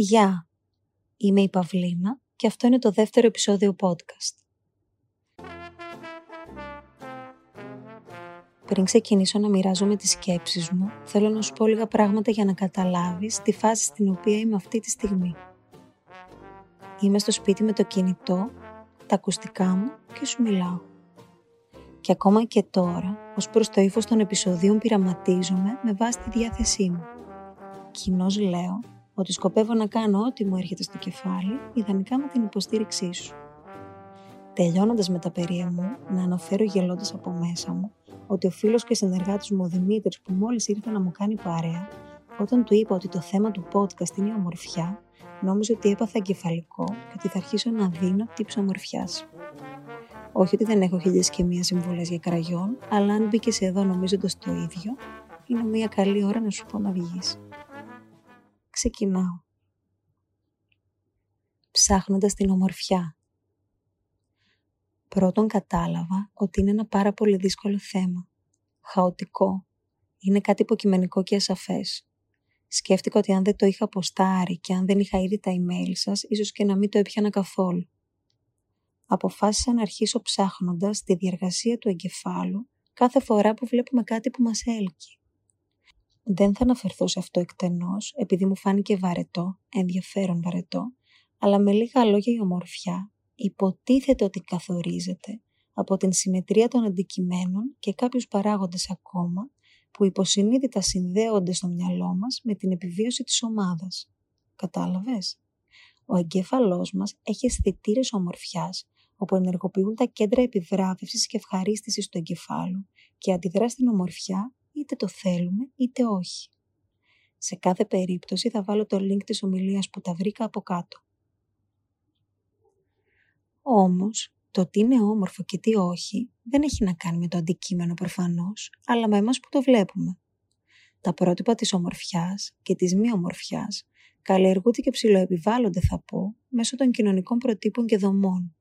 Γεια, είμαι η Παυλίνα και αυτό είναι το δεύτερο επεισόδιο podcast. Πριν ξεκινήσω να μοιράζομαι τις σκέψεις μου, θέλω να σου πω λίγα πράγματα για να καταλάβεις τη φάση στην οποία είμαι αυτή τη στιγμή. Είμαι στο σπίτι με το κινητό, τα ακουστικά μου και σου μιλάω. Και ακόμα και τώρα, ως προς το ύφος των επεισοδίων πειραματίζομαι με βάση τη διάθεσή μου. Κοινώς λέω ότι σκοπεύω να κάνω ό,τι μου έρχεται στο κεφάλι, ιδανικά με την υποστήριξή σου. Τελειώνοντας με τα περία μου, να αναφέρω γελώντας από μέσα μου ότι ο φίλος και συνεργάτης μου ο Δημήτρης, που μόλις ήρθε να μου κάνει παρέα, όταν του είπα ότι το θέμα του podcast είναι η ομορφιά, νόμιζε ότι έπαθα εγκεφαλικό και ότι θα αρχίσω να δίνω τύψη ομορφιάς. Όχι ότι δεν έχω χιλιάδε και μία συμβουλέ για καραγιόν, αλλά αν μπήκες εδώ νομίζοντας το ίδιο, είναι μια καλή ώρα να σου πω να βγεις. Ξεκινάω. Ψάχνοντας την ομορφιά. Πρώτον κατάλαβα ότι είναι ένα πάρα πολύ δύσκολο θέμα. Χαοτικό. Είναι κάτι υποκειμενικό και ασαφές. Σκέφτηκα ότι αν δεν το είχα αποστάρει και αν δεν είχα ήδη τα email σας, ίσως και να μην το έπιανα καθόλου. Αποφάσισα να αρχίσω ψάχνοντας τη διεργασία του εγκεφάλου κάθε φορά που βλέπουμε κάτι που μας έλκει. Δεν θα αναφερθώ σε αυτό εκτενώς, επειδή μου φάνηκε βαρετό, ενδιαφέρον βαρετό, αλλά με λίγα λόγια η ομορφιά υποτίθεται ότι καθορίζεται από την συμμετρία των αντικειμένων και κάποιους παράγοντες ακόμα που υποσυνείδητα συνδέονται στο μυαλό μας με την επιβίωση της ομάδας. Κατάλαβες; Ο εγκέφαλός μας έχει αισθητήρες ομορφιάς όπου ενεργοποιούν τα κέντρα επιβράβευσης και ευχαρίστησης του εγκεφάλου και αντιδρά στην ομορφιά είτε το θέλουμε είτε όχι. Σε κάθε περίπτωση θα βάλω το link της ομιλίας που τα βρήκα από κάτω. Όμως, το τι είναι όμορφο και τι όχι δεν έχει να κάνει με το αντικείμενο προφανώς, αλλά με εμάς που το βλέπουμε. Τα πρότυπα της ομορφιάς και της μη ομορφιάς καλλιεργούνται και ψηλοεπιβάλλονται θα πω μέσω των κοινωνικών προτύπων και δομών.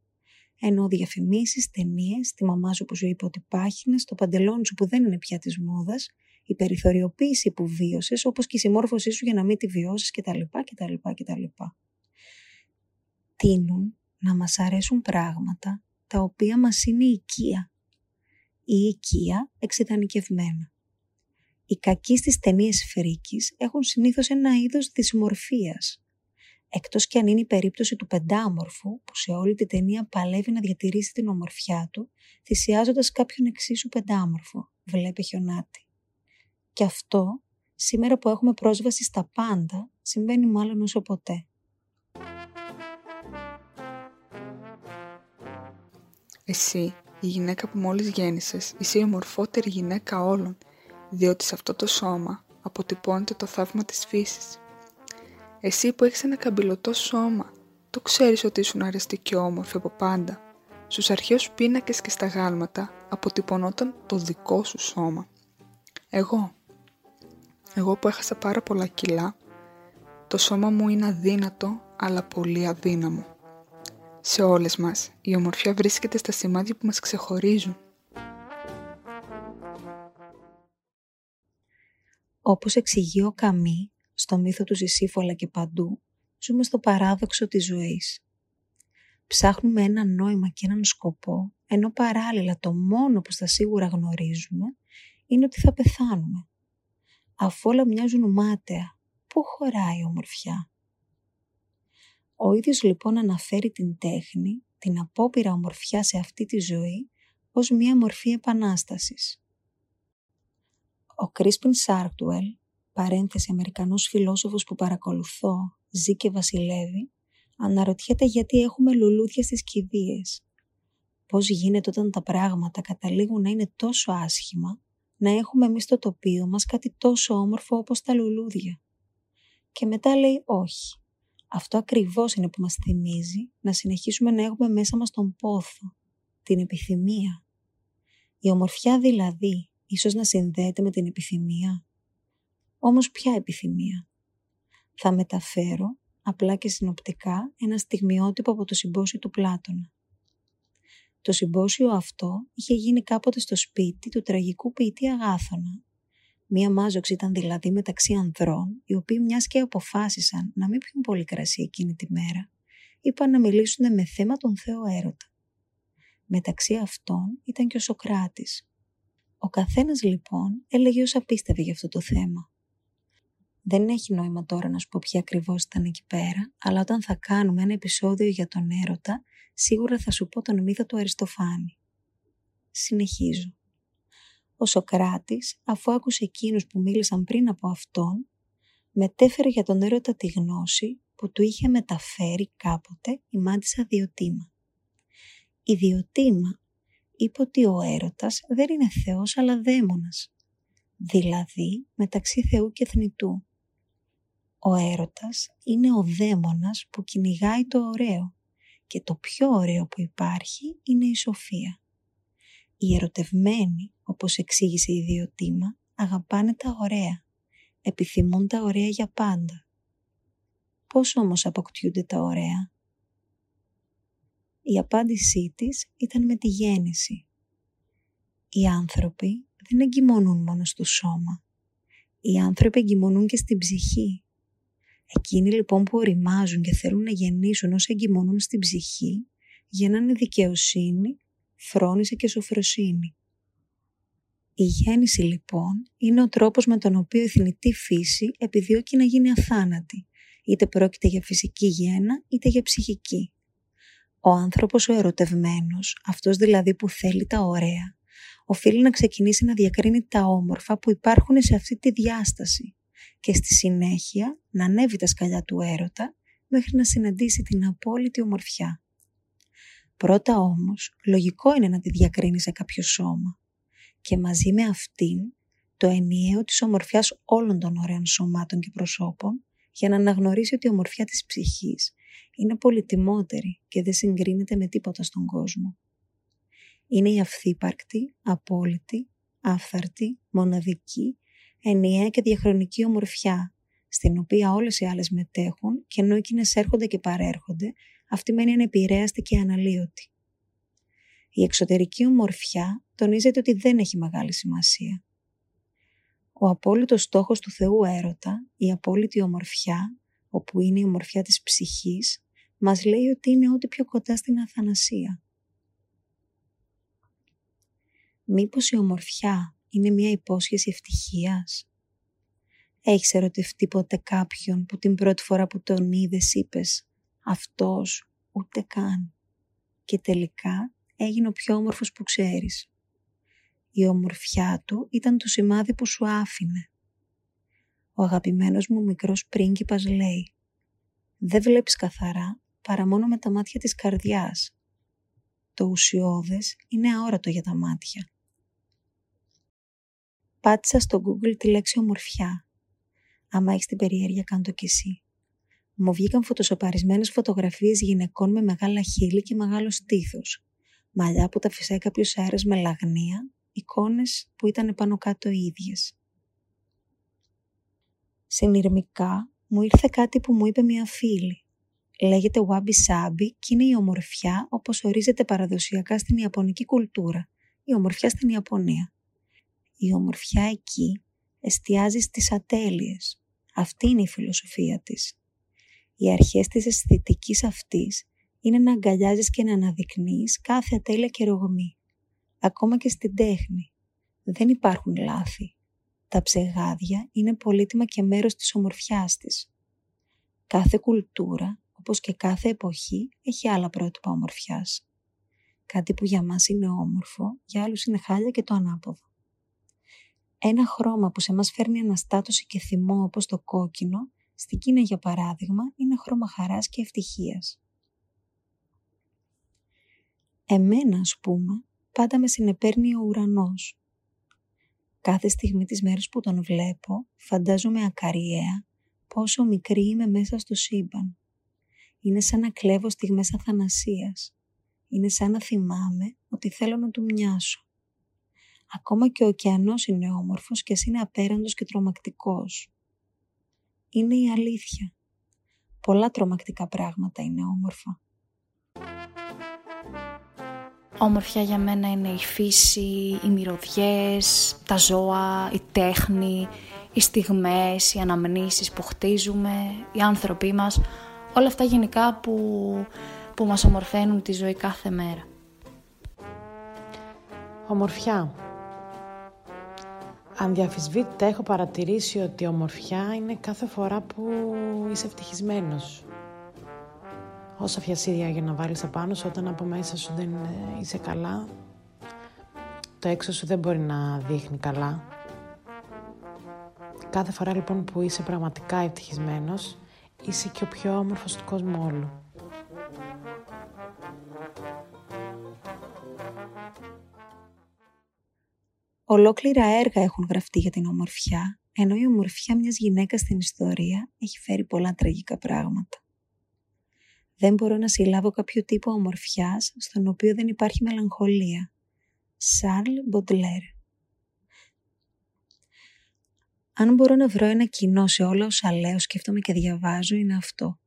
Ενώ διαφημίσεις, ταινίες, τη μαμά σου που σου είπε ότι πάχινε, το παντελόνι σου που δεν είναι πια της μόδας, η περιθωριοποίηση που βίωσες, όπως και η συμμόρφωσή σου για να μην τη βιώσεις κτλ. κτλ, κτλ. Τίνουν να μας αρέσουν πράγματα τα οποία μας είναι οικία ή οικία εξειδανικευμένα. Οι κακοί στις ταινίες φρίκης έχουν συνήθως ένα είδος δυσμορφίας, εκτός και αν είναι η περίπτωση του πεντάμορφου που σε όλη την ταινία παλεύει να διατηρήσει την ομορφιά του, θυσιάζοντας κάποιον εξίσου πεντάμορφο, βλέπει χιονάτι. Και αυτό, σήμερα που έχουμε πρόσβαση στα πάντα, συμβαίνει μάλλον όσο ποτέ. Εσύ, η γυναίκα που μόλις γέννησες, είσαι η ομορφότερη γυναίκα όλων, διότι σε αυτό το σώμα αποτυπώνεται το θαύμα της φύσης. Εσύ που έχεις ένα καμπυλωτό σώμα, το ξέρεις ότι ήσουν αρεστή και όμορφη από πάντα. Στους αρχαίους πίνακες και στα γάλματα αποτυπωνόταν το δικό σου σώμα. Εγώ, εγώ που έχασα πάρα πολλά κιλά, το σώμα μου είναι αδύνατο αλλά πολύ αδύναμο. Σε όλες μας, η ομορφιά βρίσκεται στα σημάδια που μας ξεχωρίζουν. Όπως εξηγεί ο Καμί, στο μύθο του Ζησίφου αλλά και παντού, ζούμε στο παράδοξο της ζωής. Ψάχνουμε ένα νόημα και έναν σκοπό, ενώ παράλληλα το μόνο που στα σίγουρα γνωρίζουμε είναι ότι θα πεθάνουμε. Αφού όλα μοιάζουν μάταια, πού χωράει η ομορφιά; Ο ίδιος λοιπόν αναφέρει την τέχνη, την απόπειρα ομορφιά σε αυτή τη ζωή, ως μία μορφή επανάστασης. Ο Κρίσπιν Σάρκτουελ, παρένθεση Αμερικανός φιλόσοφος που παρακολουθώ, ζει και βασιλεύει, αναρωτιέται γιατί έχουμε λουλούδια στις κηδείες. Πώς γίνεται όταν τα πράγματα καταλήγουν να είναι τόσο άσχημα, να έχουμε εμείς στο τοπίο μας κάτι τόσο όμορφο όπως τα λουλούδια. Και μετά λέει όχι. Αυτό ακριβώς είναι που μας θυμίζει να συνεχίσουμε να έχουμε μέσα μας τον πόθο, την επιθυμία. Η ομορφιά δηλαδή ίσως να συνδέεται με την επιθυμία. Όμως ποια επιθυμία; Θα μεταφέρω απλά και συνοπτικά ένα στιγμιότυπο από το συμπόσιο του Πλάτωνα. Το συμπόσιο αυτό είχε γίνει κάποτε στο σπίτι του τραγικού ποιητή Αγάθωνα, Μία μάζοξη ήταν δηλαδή μεταξύ ανδρών, οι οποίοι μιας και αποφάσισαν να μην πιούν πολύ κρασί εκείνη τη μέρα, είπαν να μιλήσουν με θέμα τον Θεό έρωτα. Μεταξύ αυτών ήταν και ο Σοκράτης. Ο καθένας λοιπόν έλεγε όσα πίστευε για αυτό το θέμα. Δεν έχει νόημα τώρα να σου πω ποια ακριβώς ήταν εκεί πέρα, αλλά όταν θα κάνουμε ένα επεισόδιο για τον έρωτα, σίγουρα θα σου πω τον μύθο του Αριστοφάνη. Συνεχίζω. Ο Σοκράτης, αφού άκουσε εκείνους που μίλησαν πριν από αυτόν, μετέφερε για τον έρωτα τη γνώση που του είχε μεταφέρει κάποτε η μάντισσα Διωτήμα. Η Διωτήμα είπε ότι ο έρωτας δεν είναι Θεός αλλά δαίμονας, δηλαδή μεταξύ Θεού και θνητού. Ο έρωτας είναι ο δαίμονας που κυνηγάει το ωραίο και το πιο ωραίο που υπάρχει είναι η σοφία. Οι ερωτευμένοι, όπως εξήγησε η Διωτήμα, αγαπάνε τα ωραία, επιθυμούν τα ωραία για πάντα. Πώς όμως αποκτιούνται τα ωραία; Η απάντησή της ήταν με τη γέννηση. Οι άνθρωποι δεν εγκυμονούν μόνο στο σώμα. Οι άνθρωποι εγκυμονούν και στην ψυχή. Εκείνοι λοιπόν που οριμάζουν και θέλουν να γεννήσουν όσο εγκυμονούν στην ψυχή, γεννάνε δικαιοσύνη, φρόνηση και σοφροσύνη. Η γέννηση λοιπόν είναι ο τρόπος με τον οποίο η θνητή φύση επιδιώκει να γίνει αθάνατη, είτε πρόκειται για φυσική γέννα είτε για ψυχική. Ο άνθρωπος ο ερωτευμένος, αυτός δηλαδή που θέλει τα ωραία, οφείλει να ξεκινήσει να διακρίνει τα όμορφα που υπάρχουν σε αυτή τη διάσταση και στη συνέχεια να ανέβει τα σκαλιά του έρωτα μέχρι να συναντήσει την απόλυτη ομορφιά. Πρώτα όμως, λογικό είναι να τη διακρίνει σε κάποιο σώμα και μαζί με αυτήν το ενιαίο της ομορφιάς όλων των ωραίων σωμάτων και προσώπων για να αναγνωρίσει ότι η ομορφιά της ψυχής είναι πολυτιμότερη και δεν συγκρίνεται με τίποτα στον κόσμο. Είναι η αυθύπαρκτη, απόλυτη, άφθαρτη, μοναδική, ενιαία και διαχρονική ομορφιά, στην οποία όλες οι άλλες μετέχουν και ενώ εκείνες έρχονται και παρέρχονται, αυτή μένει ανεπηρέαστη και αναλύωτη. Η εξωτερική ομορφιά τονίζεται ότι δεν έχει μεγάλη σημασία. Ο απόλυτος στόχος του Θεού έρωτα, η απόλυτη ομορφιά, όπου είναι η ομορφιά της ψυχής, μας λέει ότι είναι ό,τι πιο κοντά στην αθανασία. Μήπως η ομορφιά είναι μια υπόσχεση ευτυχίας. Έχεις ερωτευτεί ποτέ κάποιον που την πρώτη φορά που τον είδες είπες «αυτός ούτε καν» και τελικά έγινε ο πιο όμορφος που ξέρεις. Η ομορφιά του ήταν το σημάδι που σου άφηνε. Ο αγαπημένος μου μικρός πρίγκιπας λέει «Δεν βλέπεις καθαρά παρά μόνο με τα μάτια της καρδιάς. Το ουσιώδες είναι αόρατο για τα μάτια. Πάτησα στο Google τη λέξη ομορφιά. Άμα έχεις την περιέργεια, κάνε το κι εσύ. Μου βγήκαν φωτοσοπαρισμένες φωτογραφίες γυναικών με μεγάλα χείλη και μεγάλο στήθος. Μαλλιά που τα φυσάει κάποιος αέρας με λαγνία, εικόνες που ήταν πάνω κάτω οι ίδιες. Συνειρμικά μου ήρθε κάτι που μου είπε μια φίλη λέγεται wabi sabi και είναι η ομορφιά όπως ορίζεται παραδοσιακά στην Ιαπωνική κουλτούρα, η ομορφιά στην Ιαπωνία. Η ομορφιά εκεί εστιάζει στις ατέλειες. Αυτή είναι η φιλοσοφία της. Οι αρχές της αισθητικής αυτής είναι να αγκαλιάζεις και να αναδεικνύεις κάθε ατέλεια και ρογμή. Ακόμα και στην τέχνη. Δεν υπάρχουν λάθη. Τα ψεγάδια είναι πολύτιμα και μέρος της ομορφιάς της. Κάθε κουλτούρα όπως και κάθε εποχή έχει άλλα πρότυπα ομορφιάς. Κάτι που για μας είναι όμορφο, για άλλους είναι χάλια και το ανάποδο. Ένα χρώμα που σε μας φέρνει αναστάτωση και θυμό όπως το κόκκινο, στην Κίνα για παράδειγμα, είναι χρώμα χαράς και ευτυχίας. Εμένα, ας πούμε, πάντα με συνεπέρνει ο ουρανός. Κάθε στιγμή της μέρας που τον βλέπω, φαντάζομαι ακαριέα πόσο μικρή είμαι μέσα στο σύμπαν. Είναι σαν να κλέβω στιγμές αθανασίας. Είναι σαν να θυμάμαι ότι θέλω να του μοιάσω. Ακόμα και ο ωκεανός είναι όμορφος και ας είναι απέραντος και τρομακτικός. Είναι η αλήθεια. Πολλά τρομακτικά πράγματα είναι όμορφα. Όμορφια για μένα είναι η φύση, οι μυρωδιές, τα ζώα, η τέχνη, οι στιγμές, οι αναμνήσεις που χτίζουμε, οι άνθρωποι μας, όλα αυτά γενικά που, που μας ομορφαίνουν τη ζωή κάθε μέρα. Ομορφιά. Ανδιαφυσβήτητα έχω παρατηρήσει ότι η ομορφιά είναι κάθε φορά που είσαι ευτυχισμένος. Όσα φιασίδια για να βάλεις απάνω σου όταν από μέσα σου δεν είσαι καλά, το έξω σου δεν μπορεί να δείχνει καλά. Κάθε φορά λοιπόν που είσαι πραγματικά ευτυχισμένος, είσαι και ο πιο όμορφος του κόσμου όλου. Ολόκληρα έργα έχουν γραφτεί για την ομορφιά, ενώ η ομορφιά μιας γυναίκας στην ιστορία έχει φέρει πολλά τραγικά πράγματα. Δεν μπορώ να συλλάβω κάποιο τύπο ομορφιάς στον οποίο δεν υπάρχει μελαγχολία. Σαρλ Μποντλέρ Αν μπορώ να βρω ένα κοινό σε όλα όσα λέω, σκέφτομαι και διαβάζω, είναι αυτό.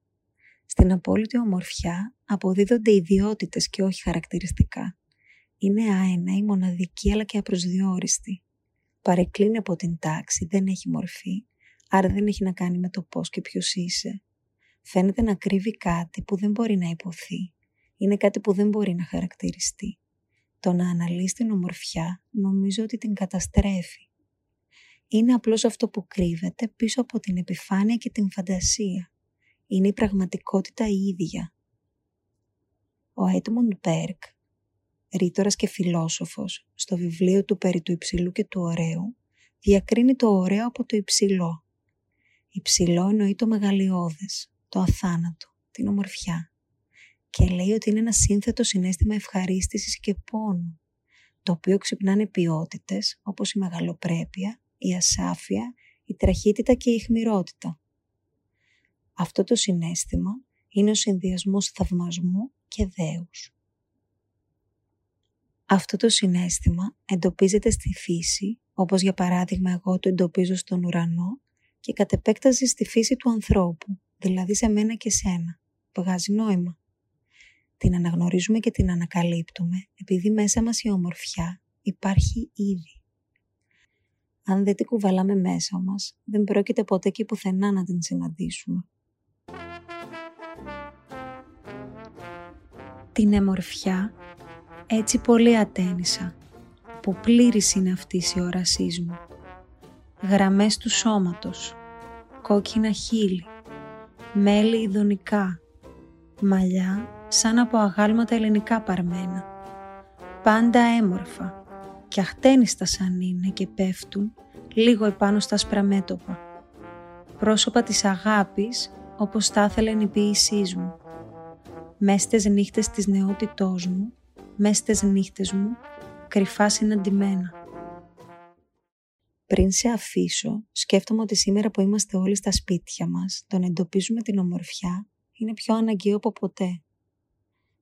Στην απόλυτη ομορφιά αποδίδονται ιδιότητες και όχι χαρακτηριστικά είναι η μοναδική αλλά και απροσδιόριστη. Παρεκκλίνει από την τάξη, δεν έχει μορφή, άρα δεν έχει να κάνει με το πώς και ποιος είσαι. Φαίνεται να κρύβει κάτι που δεν μπορεί να υποθεί. Είναι κάτι που δεν μπορεί να χαρακτηριστεί. Το να αναλύσει την ομορφιά νομίζω ότι την καταστρέφει. Είναι απλώς αυτό που κρύβεται πίσω από την επιφάνεια και την φαντασία. Είναι η πραγματικότητα η ίδια. Ο Έτμοντ Μπέρκ ρήτορας και φιλόσοφος, στο βιβλίο του περί του υψηλού και του ωραίου, διακρίνει το ωραίο από το υψηλό. Υψηλό εννοεί το μεγαλειώδες, το αθάνατο, την ομορφιά. Και λέει ότι είναι ένα σύνθετο συνέστημα ευχαρίστησης και πόνου, το οποίο ξυπνάνε ποιότητες όπως η μεγαλοπρέπεια, η ασάφεια, η τραχύτητα και η αιχμηρότητα. Αυτό το συνέστημα είναι ο συνδυασμός θαυμασμού και δέους. Αυτό το συνέστημα εντοπίζεται στη φύση, όπως για παράδειγμα εγώ το εντοπίζω στον ουρανό και κατ' επέκταση στη φύση του ανθρώπου, δηλαδή σε μένα και σένα. Βγάζει νόημα. Την αναγνωρίζουμε και την ανακαλύπτουμε, επειδή μέσα μας η ομορφιά υπάρχει ήδη. Αν δεν την κουβαλάμε μέσα μας, δεν πρόκειται ποτέ και πουθενά να την συναντήσουμε. Την εμορφιά έτσι πολύ ατένισα, που πλήρης είναι αυτής η όρασής μου. Γραμμές του σώματος, κόκκινα χείλη, μέλη ειδονικά, μαλλιά σαν από αγάλματα ελληνικά παρμένα. Πάντα έμορφα και αχτένιστα σαν είναι και πέφτουν λίγο επάνω στα σπραμέτωπα. Πρόσωπα της αγάπης όπως θα ήθελε η ποιησής μου. Μες νύχτες της νεότητός μου μες στις νύχτες μου, κρυφά συναντημένα. Πριν σε αφήσω, σκέφτομαι ότι σήμερα που είμαστε όλοι στα σπίτια μας, το να εντοπίζουμε την ομορφιά είναι πιο αναγκαίο από ποτέ.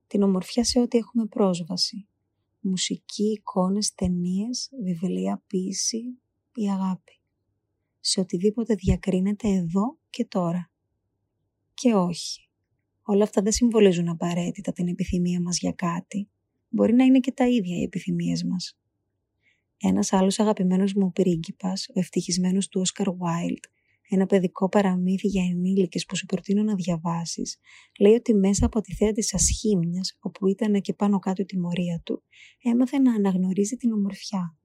Την ομορφιά σε ό,τι έχουμε πρόσβαση. Μουσική, εικόνες, ταινίες, βιβλία, ποίηση, η αγάπη. Σε οτιδήποτε διακρίνεται εδώ και τώρα. Και όχι. Όλα αυτά δεν συμβολίζουν απαραίτητα την επιθυμία μας για κάτι, μπορεί να είναι και τα ίδια οι επιθυμίες μας. Ένας άλλος αγαπημένος μου πρίγκιπας, ο ευτυχισμένος του Όσκαρ Βάιλτ, ένα παιδικό παραμύθι για ενήλικες που σου προτείνω να διαβάσεις, λέει ότι μέσα από τη θέα της ασχήμιας, όπου ήταν και πάνω κάτω η τιμωρία του, έμαθε να αναγνωρίζει την ομορφιά.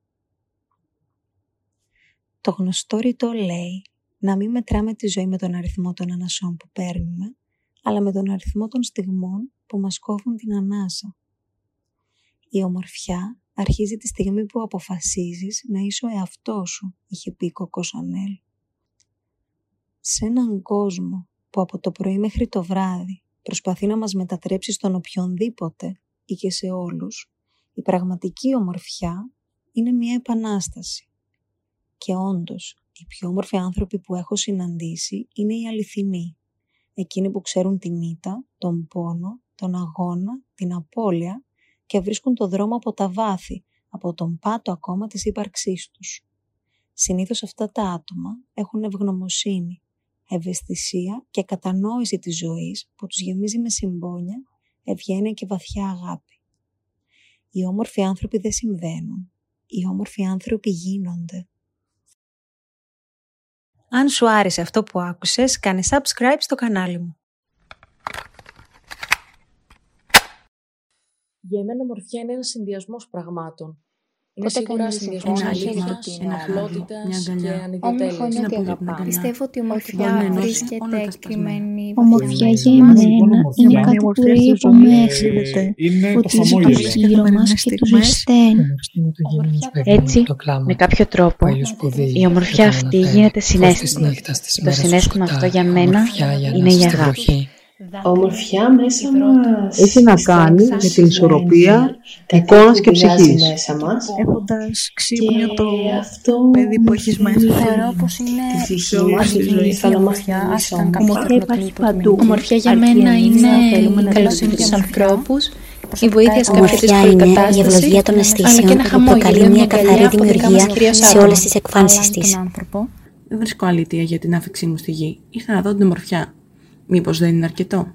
Το γνωστό ρητό λέει να μην μετράμε τη ζωή με τον αριθμό των ανασών που παίρνουμε, αλλά με τον αριθμό των στιγμών που μας κόβουν την ανάσα. Η ομορφιά αρχίζει τη στιγμή που αποφασίζεις να είσαι ο εαυτός σου, είχε πει η Κοκό Σανέλ. Σε έναν κόσμο που από το πρωί μέχρι το βράδυ προσπαθεί να μας μετατρέψει στον οποιονδήποτε ή και σε όλους, η πραγματική ομορφιά είναι μια επανάσταση. Και όντως, οι πιο όμορφοι άνθρωποι που έχω συναντήσει είναι οι αληθινοί. Εκείνοι που ξέρουν την ήττα, τον πόνο, τον αγώνα, την απώλεια και βρίσκουν το δρόμο από τα βάθη, από τον πάτο ακόμα της ύπαρξής τους. Συνήθως αυτά τα άτομα έχουν ευγνωμοσύνη, ευαισθησία και κατανόηση της ζωής που τους γεμίζει με συμπόνια, ευγένεια και βαθιά αγάπη. Οι όμορφοι άνθρωποι δεν συμβαίνουν. Οι όμορφοι άνθρωποι γίνονται. Αν σου άρεσε αυτό που άκουσες, κάνε subscribe στο κανάλι μου. Για εμένα ομορφιά είναι ένας συνδυασμός πραγμάτων. Είναι Πότε σίγουρα κανείς συνδυασμός ένα αλήθειας, αλήθεια, ένα απλότητας μια αγκαλιά. και Όμορφο είναι ανιδιοτέλειας. ότι πολύ αγαπά. αγκαλιά. Πιστεύω ότι η μπορεί να ομορφιά ενώσει όλα βρίσκεται τα εκκριμένη. Ομορφιά βαθιά για μέσα μας. εμένα είναι κάτι που ρέει από μέσα. είναι το Φωτίζει το χαμόγελο. γύρω μας και του ζεσταίνει. Έτσι, με κάποιο τρόπο, η ομορφιά αυτή γίνεται συνέστημα. Το συνέστημα αυτό για μένα είναι η αγάπη. Ομορφιά μέσα μας έχει να κάνει με την ισορροπία εικόνας και ψυχής. μέσα μας Έχοντας ξύπνιο και το αυτό παιδί που έχεις μέσα. Θεωρώ πως είναι τη ψυχή μας η η η ομορφιά, άσχετα αν κάποιος Ομορφιά θέλει να υπάρχει το λέει παντού. υποτιμητικά. Ομορφιά για μένα είναι η καλοσύνη στους ανθρώπους, η βοήθεια σε κάποια Ομορφιά δύσκολη είναι η κατάσταση, ευλογία των αλλά και αισθήσεων ένα που χαμόγελο, προκαλεί μια αγκαλιά καθαρή από δικά μας δημιουργία κυρίως σε άτομα. όλες τις εκφάνσεις Αλλά της. τον άνθρωπο. Δεν βρίσκω αλήθεια για την άφηξή μου στη γη. Ήρθα να δω την ομορφιά. Μήπως δεν είναι αρκετό;